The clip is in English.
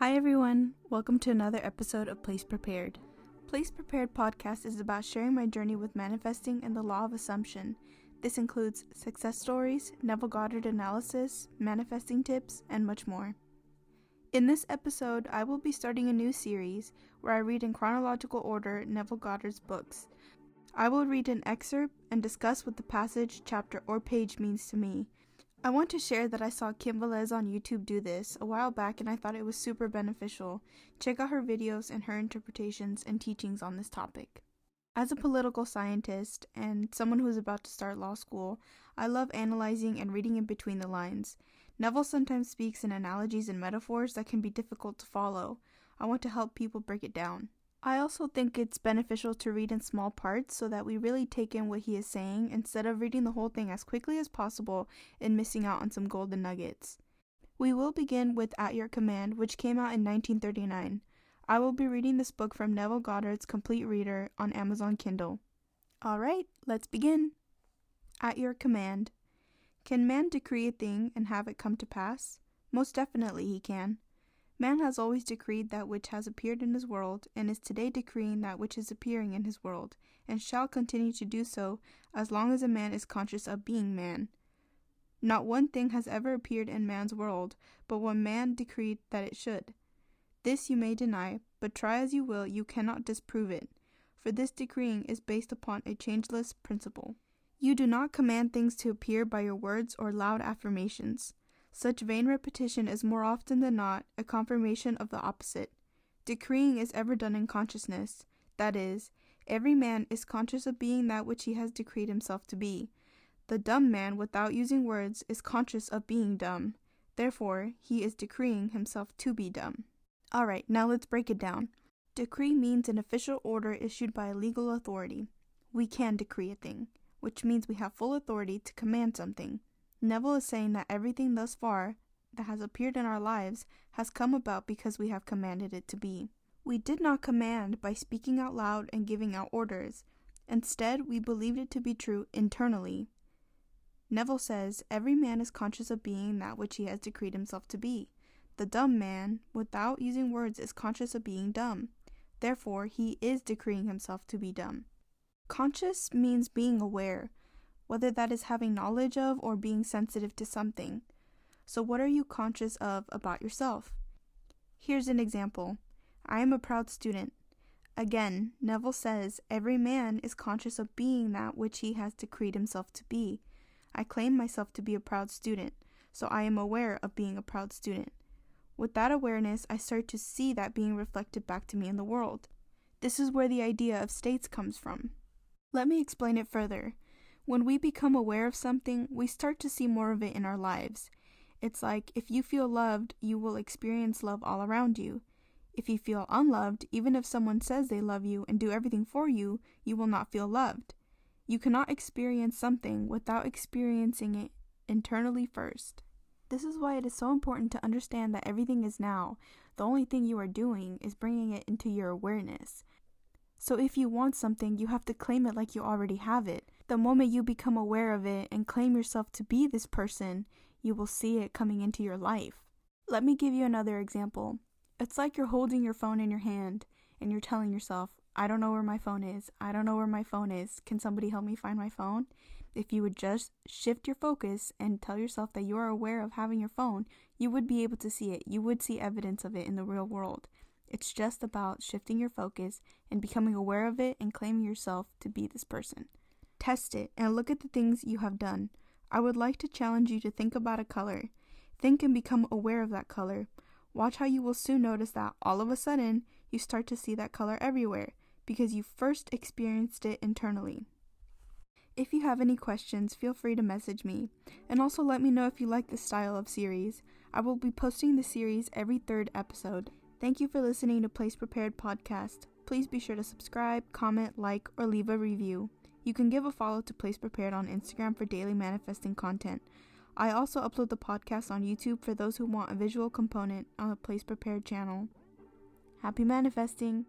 Hi, everyone. Welcome to another episode of Place Prepared. Place Prepared podcast is about sharing my journey with manifesting and the law of assumption. This includes success stories, Neville Goddard analysis, manifesting tips, and much more. In this episode, I will be starting a new series where I read in chronological order Neville Goddard's books. I will read an excerpt and discuss what the passage, chapter, or page means to me. I want to share that I saw Kim Velez on YouTube do this a while back and I thought it was super beneficial. Check out her videos and her interpretations and teachings on this topic. As a political scientist and someone who is about to start law school, I love analyzing and reading in between the lines. Neville sometimes speaks in analogies and metaphors that can be difficult to follow. I want to help people break it down. I also think it's beneficial to read in small parts so that we really take in what he is saying instead of reading the whole thing as quickly as possible and missing out on some golden nuggets. We will begin with At Your Command, which came out in 1939. I will be reading this book from Neville Goddard's Complete Reader on Amazon Kindle. Alright, let's begin. At Your Command. Can man decree a thing and have it come to pass? Most definitely he can. Man has always decreed that which has appeared in his world, and is today decreeing that which is appearing in his world, and shall continue to do so as long as a man is conscious of being man. Not one thing has ever appeared in man's world but what man decreed that it should. This you may deny, but try as you will, you cannot disprove it, for this decreeing is based upon a changeless principle. You do not command things to appear by your words or loud affirmations. Such vain repetition is more often than not a confirmation of the opposite. Decreeing is ever done in consciousness, that is, every man is conscious of being that which he has decreed himself to be. The dumb man, without using words, is conscious of being dumb. Therefore, he is decreeing himself to be dumb. Alright, now let's break it down. Decree means an official order issued by a legal authority. We can decree a thing, which means we have full authority to command something. Neville is saying that everything thus far that has appeared in our lives has come about because we have commanded it to be. We did not command by speaking out loud and giving out orders. Instead, we believed it to be true internally. Neville says every man is conscious of being that which he has decreed himself to be. The dumb man, without using words, is conscious of being dumb. Therefore, he is decreeing himself to be dumb. Conscious means being aware, whether that is having knowledge of or being sensitive to something. So, what are you conscious of about yourself? Here's an example I am a proud student. Again, Neville says every man is conscious of being that which he has decreed himself to be. I claim myself to be a proud student, so I am aware of being a proud student. With that awareness, I start to see that being reflected back to me in the world. This is where the idea of states comes from. Let me explain it further. When we become aware of something, we start to see more of it in our lives. It's like if you feel loved, you will experience love all around you. If you feel unloved, even if someone says they love you and do everything for you, you will not feel loved. You cannot experience something without experiencing it internally first. This is why it is so important to understand that everything is now. The only thing you are doing is bringing it into your awareness. So if you want something, you have to claim it like you already have it. The moment you become aware of it and claim yourself to be this person, you will see it coming into your life. Let me give you another example. It's like you're holding your phone in your hand and you're telling yourself, I don't know where my phone is. I don't know where my phone is. Can somebody help me find my phone? If you would just shift your focus and tell yourself that you are aware of having your phone, you would be able to see it. You would see evidence of it in the real world. It's just about shifting your focus and becoming aware of it and claiming yourself to be this person. Test it and look at the things you have done. I would like to challenge you to think about a color. Think and become aware of that color. Watch how you will soon notice that all of a sudden you start to see that color everywhere because you first experienced it internally. If you have any questions, feel free to message me. And also let me know if you like this style of series. I will be posting the series every third episode. Thank you for listening to Place Prepared Podcast. Please be sure to subscribe, comment, like, or leave a review. You can give a follow to Place Prepared on Instagram for daily manifesting content. I also upload the podcast on YouTube for those who want a visual component on the Place Prepared channel. Happy manifesting!